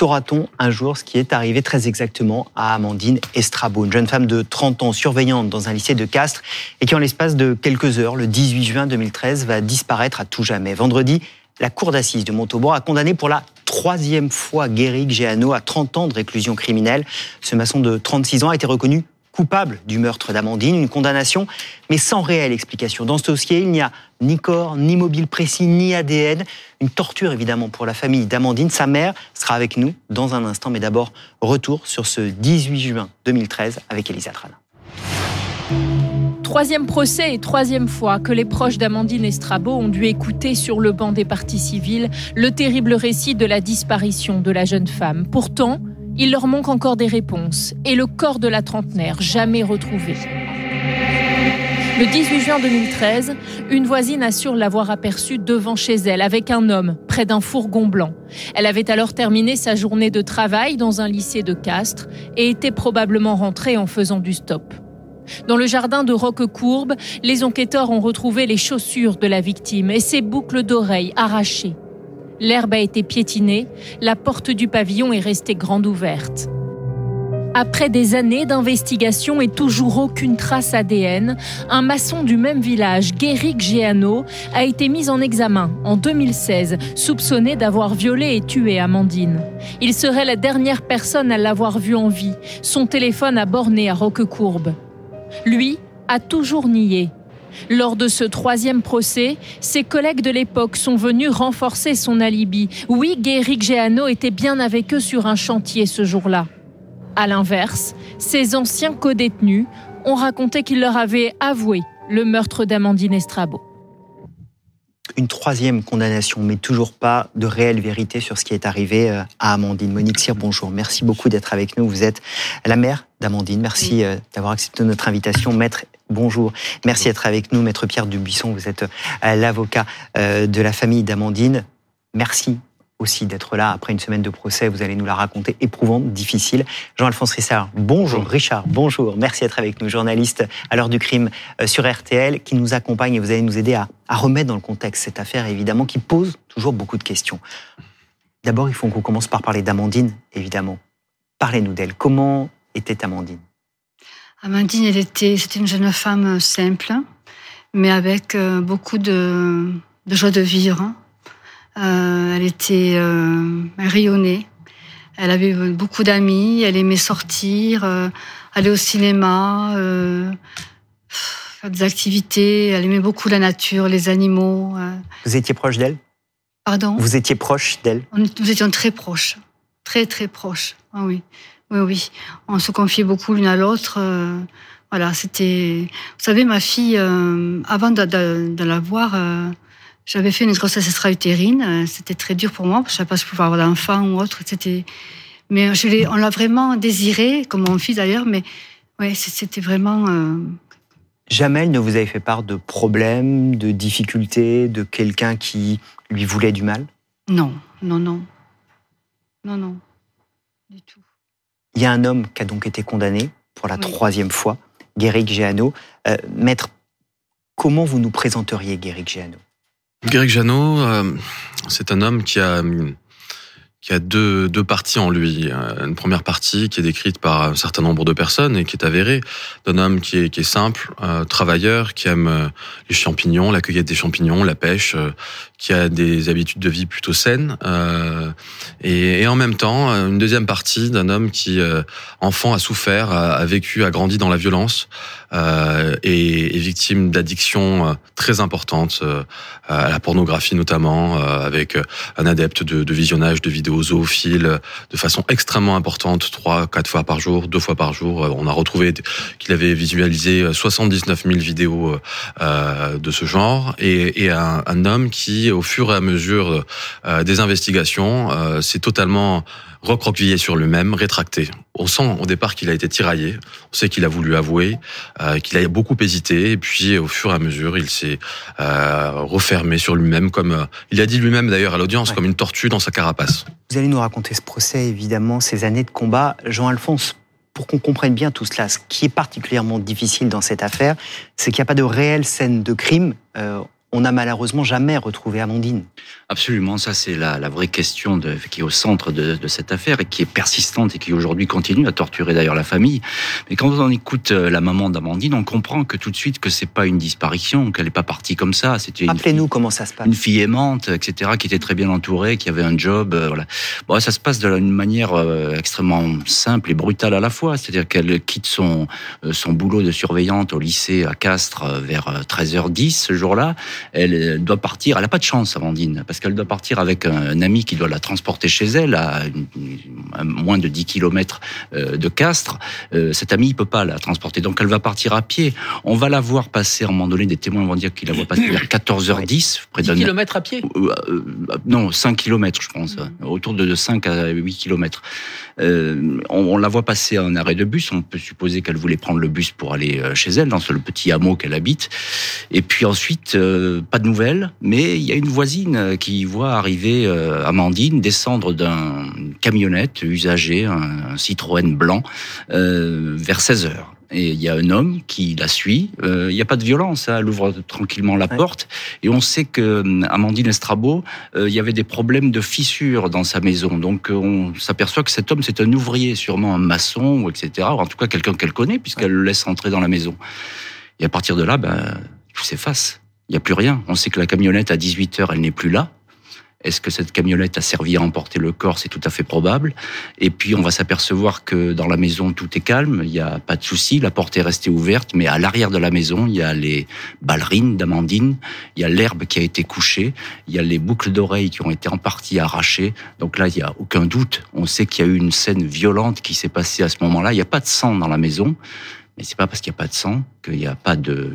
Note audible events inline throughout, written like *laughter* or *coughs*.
Saura-t-on un jour ce qui est arrivé très exactement à Amandine Estrabo, une jeune femme de 30 ans, surveillante dans un lycée de Castres, et qui en l'espace de quelques heures, le 18 juin 2013, va disparaître à tout jamais. Vendredi, la cour d'assises de Montauban a condamné pour la troisième fois Guéric Géano à 30 ans de réclusion criminelle. Ce maçon de 36 ans a été reconnu coupable du meurtre d'Amandine, une condamnation, mais sans réelle explication. Dans ce dossier, il n'y a ni corps, ni mobile précis, ni ADN. Une torture évidemment pour la famille d'Amandine. Sa mère sera avec nous dans un instant, mais d'abord, retour sur ce 18 juin 2013 avec Elisa Trana. Troisième procès et troisième fois que les proches d'Amandine Estrabo ont dû écouter sur le banc des parties civiles le terrible récit de la disparition de la jeune femme. Pourtant, il leur manque encore des réponses et le corps de la trentenaire jamais retrouvé. Le 18 juin 2013, une voisine assure l'avoir aperçu devant chez elle avec un homme près d'un fourgon blanc. Elle avait alors terminé sa journée de travail dans un lycée de Castres et était probablement rentrée en faisant du stop. Dans le jardin de Roquecourbe, les enquêteurs ont retrouvé les chaussures de la victime et ses boucles d'oreilles arrachées. L'herbe a été piétinée, la porte du pavillon est restée grande ouverte. Après des années d'investigation et toujours aucune trace ADN, un maçon du même village, Guéric Géano, a été mis en examen en 2016, soupçonné d'avoir violé et tué Amandine. Il serait la dernière personne à l'avoir vue en vie. Son téléphone a borné à Roquecourbe. Lui a toujours nié. Lors de ce troisième procès, ses collègues de l'époque sont venus renforcer son alibi. Oui, Guéric Géano était bien avec eux sur un chantier ce jour-là. À l'inverse, ses anciens codétenus ont raconté qu'il leur avait avoué le meurtre d'Amandine Estrabo une troisième condamnation, mais toujours pas de réelle vérité sur ce qui est arrivé euh, à Amandine. Monique Cyr, bonjour. Merci beaucoup d'être avec nous. Vous êtes la mère d'Amandine. Merci euh, d'avoir accepté notre invitation. Maître, bonjour. Merci d'être avec nous. Maître Pierre Dubuisson, vous êtes euh, l'avocat de la famille d'Amandine. Merci aussi d'être là après une semaine de procès. Vous allez nous la raconter, éprouvante, difficile. Jean-Alphonse Richard, bonjour. Richard, bonjour. Merci d'être avec nous, journaliste à l'heure du crime euh, sur RTL, qui nous accompagne et vous allez nous aider à, remettre dans le contexte cette affaire, évidemment, qui pose toujours beaucoup de questions. D'abord, il faut qu'on commence par parler d'Amandine, évidemment. Parlez-nous d'elle. Comment était Amandine? Amandine, elle était, c'était une jeune femme simple, mais avec euh, beaucoup de, de joie de vivre euh, elle était euh, rayonnée. Elle avait beaucoup d'amis. Elle aimait sortir, euh, aller au cinéma, faire des activités. Elle aimait beaucoup la nature, les animaux. Vous étiez proche d'elle? Pardon? Vous étiez proche d'elle? Nous étions très proches. Très, très proches. Ah oui. Oui, oui. On se confiait beaucoup l'une à l'autre. voilà, c'était. Vous savez, ma fille, avant de, de la voir, j'avais fait une grossesse extra-utérine. Euh, c'était très dur pour moi, parce que je savais pas si je pouvais avoir d'enfant ou autre. C'était, mais je on l'a vraiment désiré, comme mon fils d'ailleurs, mais ouais, c'était vraiment. Euh... Jamais elle ne vous avait fait part de problèmes, de difficultés, de quelqu'un qui lui voulait du mal? Non, non, non. Non, non. Du tout. Il y a un homme qui a donc été condamné pour la troisième fois, Guéric Géano. Euh, maître, comment vous nous présenteriez Guéric Géano Greg Janot, euh, c'est un homme qui a qui a deux, deux parties en lui. Euh, une première partie qui est décrite par un certain nombre de personnes et qui est avérée d'un homme qui est, qui est simple, euh, travailleur, qui aime les champignons, la cueillette des champignons, la pêche, qui a des habitudes de vie plutôt saines. Et, en même temps, une deuxième partie d'un homme qui, enfant, a souffert, a, vécu, a grandi dans la violence, euh, et est victime d'addictions euh, très importantes euh, à la pornographie notamment, avec un adepte de, de, visionnage de vidéos zoophiles de façon extrêmement importante, trois, quatre fois par jour, deux fois par jour. On a retrouvé qu'il avait visualisé 79 000 vidéos de ce genre et, et un, un, homme qui, au fur et à mesure des investigations, s'est totalement recroquevillé sur lui-même, rétracté. On sent au départ qu'il a été tiraillé, on sait qu'il a voulu avouer, euh, qu'il a beaucoup hésité, et puis au fur et à mesure, il s'est euh, refermé sur lui-même, comme euh, il a dit lui-même d'ailleurs à l'audience, comme une tortue dans sa carapace. Vous allez nous raconter ce procès, évidemment, ces années de combat. Jean-Alphonse, pour qu'on comprenne bien tout cela, ce qui est particulièrement difficile dans cette affaire, c'est qu'il n'y a pas de réelle scène de crime. on n'a malheureusement jamais retrouvé Amandine. Absolument, ça c'est la, vraie question de, qui est au centre de, cette affaire et qui est persistante et qui aujourd'hui continue à torturer d'ailleurs la famille. Mais quand on écoute euh, la maman d'Amandine, on comprend que tout de suite que c'est pas une disparition, qu'elle n'est pas partie comme ça. C'était Rappelez-nous comment ça se passe. Une fille aimante, etc., qui était très bien entourée, qui avait un job. Euh, voilà. Bon, ça se passe d'une manière euh, extrêmement simple et brutale à la fois. C'est-à-dire qu'elle quitte son son boulot de surveillante au lycée à Castres vers 13h10 ce jour-là. Elle doit partir. Elle n'a pas de chance, Amandine, parce qu'elle doit partir avec un, ami qui doit la transporter chez elle à, moins de 10 km euh, de Castres. Euh, cet ami, il peut pas la transporter, donc elle va partir à pied. On va la voir passer, à un moment donné, des témoins vont dire qu'il la voit passer vers *coughs* 14h10. Près 10 km à pied euh, Non, 5 km, je pense. Mmh. Autour de 5 à 8 km. on, la voit passer à un arrêt de bus. On peut supposer qu'elle voulait prendre le bus pour aller chez elle, dans le petit hameau qu'elle habite. Et puis ensuite, pas de nouvelles, mais il y a une voisine qui voit arriver euh, Amandine descendre d'une camionnette usagée, un, Citroën blanc, euh, vers 16 heures. Et il y a un homme qui la suit. Euh, il n'y a pas de violence. Hein, elle ouvre tranquillement la porte. Et on sait que Amandine Estrabo, il y avait des problèmes de fissures dans sa maison. Donc on s'aperçoit que cet homme, c'est un ouvrier, sûrement un maçon, etc. Ou en tout cas quelqu'un qu'elle connaît, puisqu'elle le laisse entrer dans la maison. Et à partir de là, ben, tout s'efface. Il n'y a plus rien. On sait que la camionnette, à 18 heures, elle n'est plus là. Est-ce que cette camionnette a servi à emporter le corps? C'est tout à fait probable. Et puis on va s'apercevoir que dans la maison tout est calme, il n'y a pas de souci, la porte est restée ouverte, mais à l'arrière de la maison il y a les ballerines d'Amandine, il y a l'herbe qui a été couchée, il y a les boucles d'oreilles qui ont été en partie arrachées. Donc là il n'y a aucun doute, on sait qu'il y a eu une scène violente qui s'est passée à ce moment-là. Il n'y a pas de sang dans la maison. Mais c'est pas parce qu'il n'y a pas de sang qu'il n'y a pas de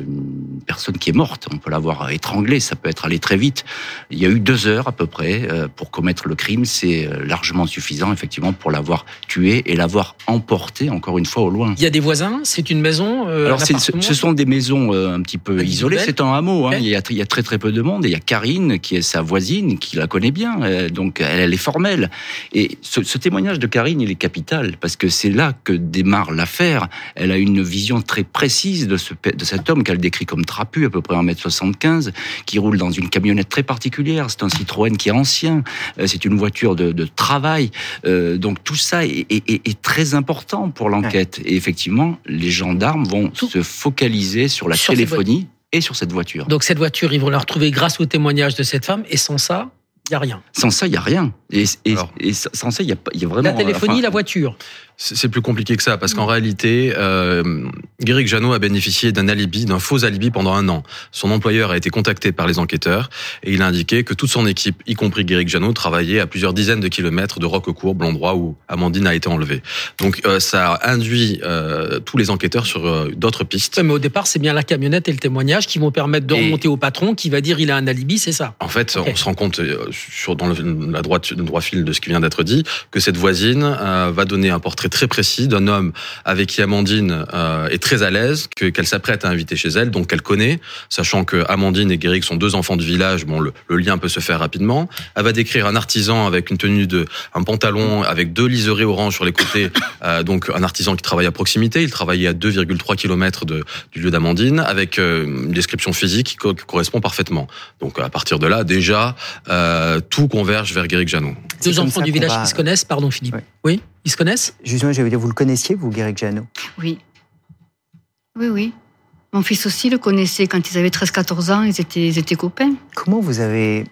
personne qui est morte. On peut l'avoir étranglée, ça peut être allé très vite. Il y a eu deux heures à peu près euh, pour commettre le crime. C'est euh, largement suffisant, effectivement, pour l'avoir tué et l'avoir emporté, encore une fois, au loin. Il y a des voisins C'est une maison euh, Alors, ce sont des maisons un petit peu isolées. C'est un hameau. Hein. Il, y a, il, y a, très très peu de monde. Et il y a Karine, qui est sa voisine, qui la connaît bien. donc, elle, elle est formelle. Et ce, ce témoignage de Karine, il est capital, parce que c'est là que démarre l'affaire. Elle a une vision très précise de de, cet homme qu'elle décrit comme trapu, à peu près 1m75, qui roule dans une camionnette très particulière. C'est un Citroën qui est ancien, euh, c'est une voiture de, travail. Euh, donc tout ça est, très important pour l'enquête. Et effectivement, les gendarmes vont se focaliser sur la téléphonie et sur cette voiture. Donc cette voiture, ils vont la retrouver grâce au témoignage de cette femme, et sans ça, il n'y a rien. Sans ça, il n'y a rien. Et, sans ça, il y, a, vraiment... La téléphonie, la voiture. C'est plus compliqué que ça, parce qu'en mm. réalité, euh, Guéric Janot a bénéficié d'un alibi, d'un faux alibi pendant un an. Son employeur a été contacté par les enquêteurs et il a indiqué que toute son équipe, y compris Guéric Janot, travaillait à plusieurs dizaines de kilomètres de Roquecourt, l'endroit où Amandine a été enlevée. Donc euh, ça induit euh, tous les enquêteurs sur euh, d'autres pistes. Mais au départ, c'est bien la camionnette et le témoignage qui vont permettre de remonter au patron qui va dire il a un alibi, c'est ça? En fait, on se rend compte, euh, sur, dans le, la droite, le droit fil de ce qui vient d'être dit, que cette voisine va donner un portrait très précis d'un homme avec qui Amandine euh, est très à l'aise, qu'elle s'apprête à inviter chez elle, donc qu'elle connaît, sachant que Amandine et Guéric sont deux enfants de village, bon, le, lien peut se faire rapidement. Elle va décrire un artisan avec une tenue de, un pantalon avec deux liserés orange sur les côtés, *coughs* euh, donc un artisan qui travaille à proximité. Il travaillait à 2,3 km du lieu d'Amandine, avec euh, une description physique qui correspond parfaitement. Donc à partir de là, déjà, tout converge vers Guéric Janot. Deux enfants du village qui se connaissent, pardon Philippe. Oui, ils se connaissent Justement, je dire, vous le connaissiez, vous, Guéric Janot Oui. Oui, oui. Mon fils aussi le connaissait quand ils avaient 13-14 ans, ils étaient, ils étaient copains. Comment vous avez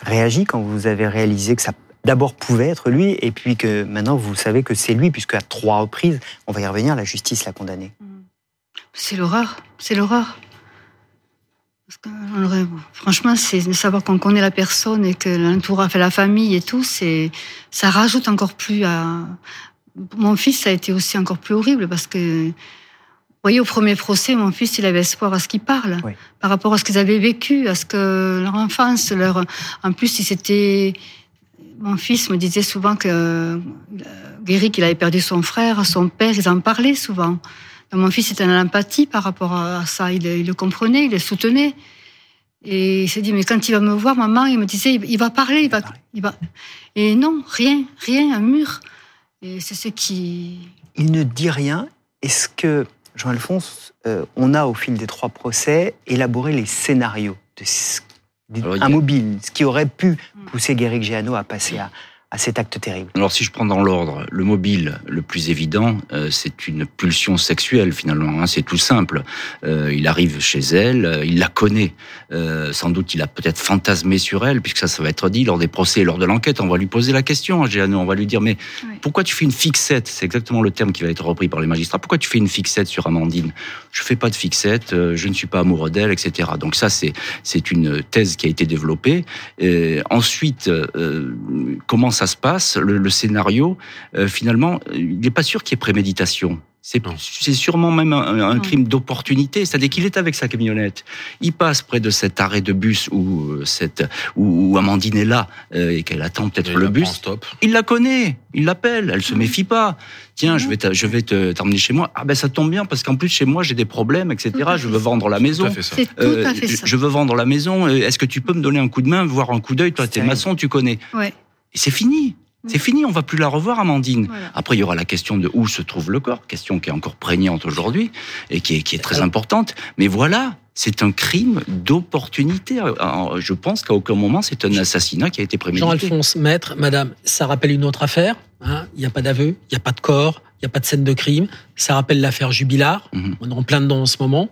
réagi quand vous avez réalisé que ça d'abord pouvait être lui, et puis que maintenant vous savez que c'est lui, puisque à trois reprises, on va y revenir, la justice l'a condamné? C'est l'horreur, c'est l'horreur. Franchement, c'est de savoir qu'on connaît la personne et que l'entourage, fait la famille et tout, c'est, ça rajoute encore plus à. Mon fils, ça a été aussi encore plus horrible parce que, vous voyez, au premier procès, mon fils, il avait espoir à ce qu'il parle, par rapport à ce qu'ils avaient vécu, à ce que leur enfance, leur. En plus, il s'était. Mon fils me disait souvent que euh, Guéric, il avait perdu son frère, son père, ils en parlaient souvent. Mon fils était en empathie par rapport à ça. Il, le comprenait, il le soutenait. Et il s'est dit, mais quand il va me voir, maman, il me disait, il va parler, il va, il va. Et non, rien, rien, un mur. Et c'est ce qui. Il ne dit rien. Est-ce que, Jean-Alphonse, euh, on a au fil des trois procès élaboré les scénarios de, un mobile, ce qui aurait pu pousser Guéric Géano à passer à, à cet acte terrible Alors si je prends dans l'ordre, le mobile, le plus évident, euh, c'est une pulsion sexuelle finalement, hein, c'est tout simple. Euh, il arrive chez elle, euh, il la connaît, euh, sans doute il a peut-être fantasmé sur elle, puisque ça, ça va être dit lors des procès, lors de l'enquête, on va lui poser la question, Géano, on va lui dire, mais pourquoi tu fais une fixette? C'est exactement le terme qui va être repris par les magistrats. Pourquoi tu fais une fixette sur Amandine? Je fais pas de fixette, je ne suis pas amoureux d'elle, etc. Donc ça, c'est c'est une thèse qui a été développée. Et ensuite, comment ça ça se passe, le, scénario, euh, finalement, il n'est pas sûr qu'il y ait préméditation. C'est sûrement même un, crime d'opportunité, c'est-à-dire qu'il est avec sa camionnette. Il passe près de cet arrêt de bus où, euh, cette, où, Amandine est là euh, et qu'elle attend peut-être le bus. Stop. Il la connaît, il l'appelle, elle se méfie pas. Tiens, je vais je vais te t'emmener chez moi. Ah ben ça tombe bien parce qu'en plus chez moi j'ai des problèmes, etc. Je veux vendre la maison. C'est tout à fait ça. Je veux vendre la maison. Est-ce que tu peux me donner un coup de main, voir un coup d'œil? Toi, t'es maçon, tu connais. Ouais. Et c'est fini. C'est fini, on va plus la revoir, Amandine. Après, il y aura la question de où se trouve le corps, question qui est encore prégnante aujourd'hui et qui est, qui est très importante. Mais voilà, c'est un crime d'opportunité. Je pense qu'à aucun moment, c'est un assassinat qui a été prémédité. Jean-Alphonse, maître, madame, ça rappelle une autre affaire. Hein. Il n'y a pas d'aveu, il n'y a pas de corps, il n'y a pas de scène de crime. Ça rappelle l'affaire Jubilard. Mhm. On est en plein dedans en ce moment.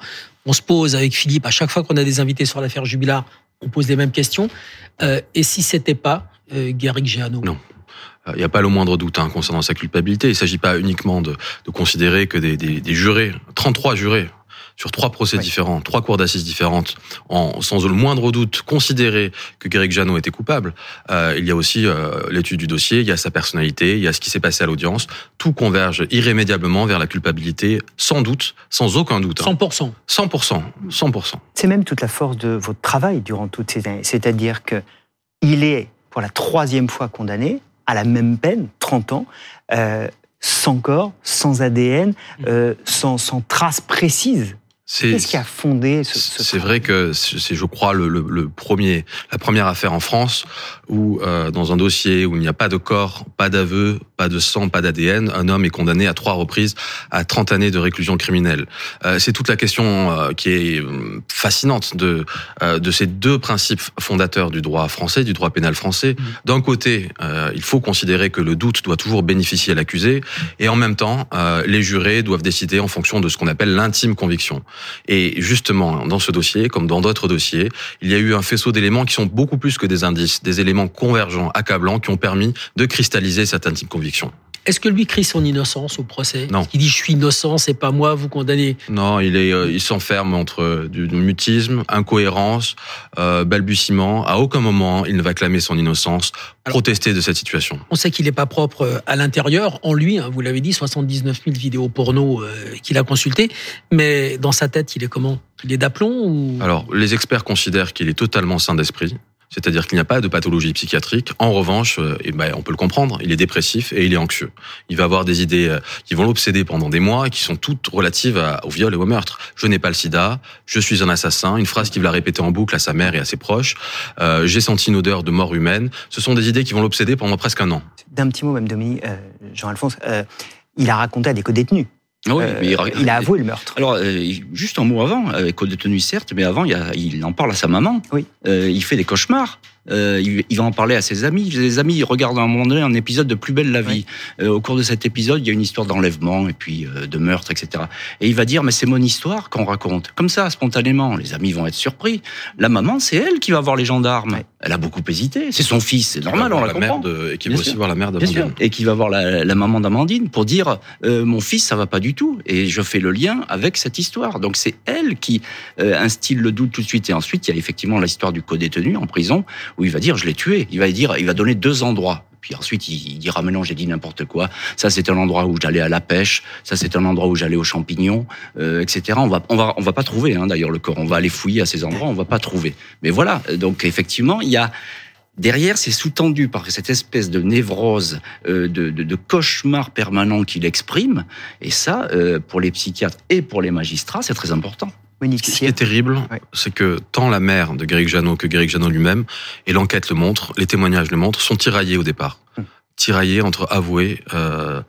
On se pose avec Philippe, à chaque fois qu'on a des invités sur l'affaire Jubilard, on pose les mêmes questions. Euh, et si c'était pas euh, Géano Non. Il n'y a pas le moindre doute hein, concernant sa culpabilité. Il ne s'agit pas uniquement de, de considérer que des, des, des, jurés, 33 jurés, sur trois procès différents, trois cours d'assises différentes, en, sans le moindre doute considérer que Guéric Jeannot était coupable. Euh, il y a aussi euh, l'étude du dossier, il y a sa personnalité, il y a ce qui s'est passé à l'audience. Tout converge irrémédiablement vers la culpabilité, sans doute, sans aucun doute. 100%. 100%. 100%. C'est même toute la force de votre travail durant toutes ces années. C'est-à-dire que il est pour la troisième fois condamné à la même peine, 30 ans, euh, sans corps, sans ADN, euh, sans, sans traces précises. Qu'est-ce qui a fondé ce, ce C'est vrai que c'est, je crois, le, le, le, premier, la première affaire en France où, euh, dans un dossier où il n'y a pas de corps, pas d'aveu, pas de sang, pas d'ADN, un homme est condamné à trois reprises à 30 années de réclusion criminelle. Euh, c'est toute la question euh, qui est euh, fascinante de euh, de ces deux principes fondateurs du droit français, du droit pénal français. Mmh. D'un côté, il faut considérer que le doute doit toujours bénéficier à l'accusé, et en même temps, les jurés doivent décider en fonction de ce qu'on appelle l'intime conviction. Et justement, dans ce dossier, comme dans d'autres dossiers, il y a eu un faisceau d'éléments qui sont beaucoup plus que des indices, des éléments convergents, accablants, qui ont permis de cristalliser certaines types Est-ce que lui crie son innocence au procès? Non. Il dit je suis innocent, c'est pas moi, vous condamnez. Non, il est, euh, il s'enferme entre du, mutisme, incohérence, euh, balbutiement. À aucun moment il ne va clamer son innocence, protester de cette situation. On sait qu'il n'est pas propre euh, à l'intérieur, en lui. Hein, vous l'avez dit, 79 000 vidéos porno euh, qu'il a consultées, mais dans sa tête, il est comment? Il est d'aplomb ou? Alors, les experts considèrent qu'il est totalement sain d'esprit c'est-à-dire qu'il n'y a pas de pathologie psychiatrique. En revanche, euh, eh ben, on peut le comprendre, il est dépressif et il est anxieux. Il va avoir des idées euh, qui vont l'obséder pendant des mois et qui sont toutes relatives au viol et au meurtre. Je n'ai pas le sida, je suis un assassin, une phrase qu'il va répéter en boucle à sa mère et à ses proches. Euh, J'ai senti une odeur de mort humaine. Ce sont des idées qui vont l'obséder pendant presque un an. D'un petit mot, même Dominique, euh, Jean-Alphonse, euh, il a raconté à des co-détenus ah oui, mais il, a avoué le meurtre. Alors, juste un mot avant, avec co-détenu certes, mais avant, il, a, il, en parle à sa maman. Oui. il fait des cauchemars. Euh, il, va en parler à ses amis. Ses amis regardent à un moment donné un épisode de Plus belle la vie. Euh, au cours de cet épisode, il y a une histoire d'enlèvement et puis euh, de meurtre, etc. Et il va dire, mais c'est mon histoire qu'on raconte. Comme ça, spontanément. Les amis vont être surpris. La maman, c'est elle qui va voir les gendarmes. Elle a beaucoup hésité. C'est son fils, c'est normal, on la, comprend. De, et qui va aussi voir la mère d'Amandine. Et qui va voir la, la maman d'Amandine pour dire, mon fils, ça va pas du tout. Et je fais le lien avec cette histoire. Donc c'est elle qui instille le doute tout de suite. Et ensuite, il y a effectivement l'histoire du co-détenu en prison où il va dire je l'ai tué. Il va dire, il va donner deux endroits. Puis ensuite, il dira, mais non, j'ai dit n'importe quoi. Ça, c'est un endroit où j'allais à la pêche. Ça, c'est un endroit où j'allais aux champignons, euh, etc. On va, on va, on va pas trouver, hein, d'ailleurs, le corps. On va aller fouiller à ces endroits, on va pas trouver. Mais voilà. Donc, effectivement, il y a, Derrière, c'est sous-tendu par cette espèce de névrose, euh, de, de, de, cauchemar permanent qu'il exprime. Et ça, euh, pour les psychiatres et pour les magistrats, c'est très important. Ce qui est terrible, c'est que tant la mère de Guéric Jeannot que Guéric Jeannot lui-même, et l'enquête le montre, les témoignages le montrent, sont tiraillés au départ. Hum. Tiraillés entre avoués, euh,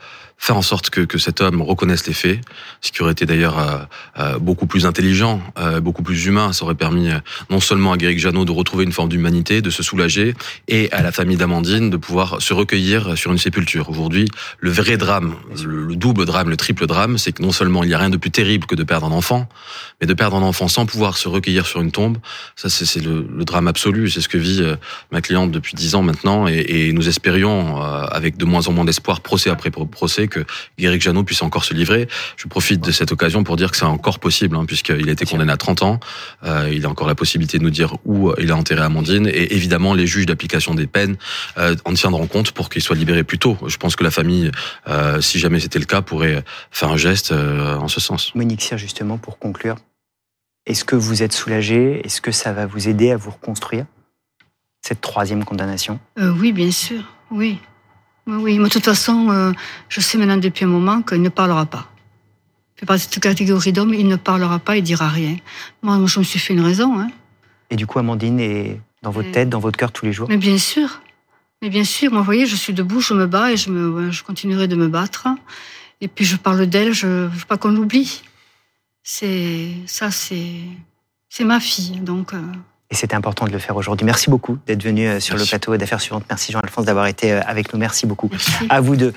faire en sorte que, que cet homme reconnaisse les faits, ce qui aurait été d'ailleurs euh, euh, beaucoup plus intelligent, euh, beaucoup plus humain. Ça aurait permis non seulement à Guéric Janot de retrouver une forme d'humanité, de se soulager, et à la famille d'Amandine de pouvoir se recueillir sur une sépulture. Aujourd'hui, le vrai drame, le, double drame, le triple drame, c'est que non seulement il n'y a rien de plus terrible que de perdre un enfant, mais de perdre un enfant sans pouvoir se recueillir sur une tombe, ça c'est le, le, drame absolu. C'est ce que vit ma cliente depuis dix ans maintenant, et, et nous espérions, avec de moins en moins d'espoir, procès après procès, que Guéric Janot puisse encore se livrer. Je profite de cette occasion pour dire que c'est encore possible, hein, puisqu'il a été condamné à 30 ans. Euh, il a encore la possibilité de nous dire où il a enterré Amandine. Et évidemment, les juges d'application des peines euh, en tiendront compte pour qu'il soit libéré plus tôt. Je pense que la famille, euh, si jamais c'était le cas, pourrait faire un geste euh, en ce sens. Monique Cyr, justement, pour conclure, est-ce que vous êtes soulagé? Est-ce que ça va vous aider à vous reconstruire cette troisième condamnation? Euh, Oui, bien sûr, oui. Oui, mais de toute façon, euh, je sais maintenant depuis un moment qu'il ne parlera pas. Il fait partie de cette catégorie d'hommes, il ne parlera pas, il dira rien. Moi, je me suis fait une raison. Hein. Et du coup, Amandine est dans votre tête, dans votre cœur tous les jours? Mais bien sûr. Mais bien sûr, moi, vous voyez, je suis debout, je me bats et je, me, je continuerai de me battre. Et puis, je parle d'elle, je ne veux pas qu'on l'oublie. C'est ça, c'est c'est ma fille, donc. Euh, et c'était important de le faire aujourd'hui. Merci beaucoup d'être venu euh, sur le plateau d'affaires suivantes. Merci Jean-Alphonse d'avoir été euh, avec nous. Merci beaucoup. À vous deux.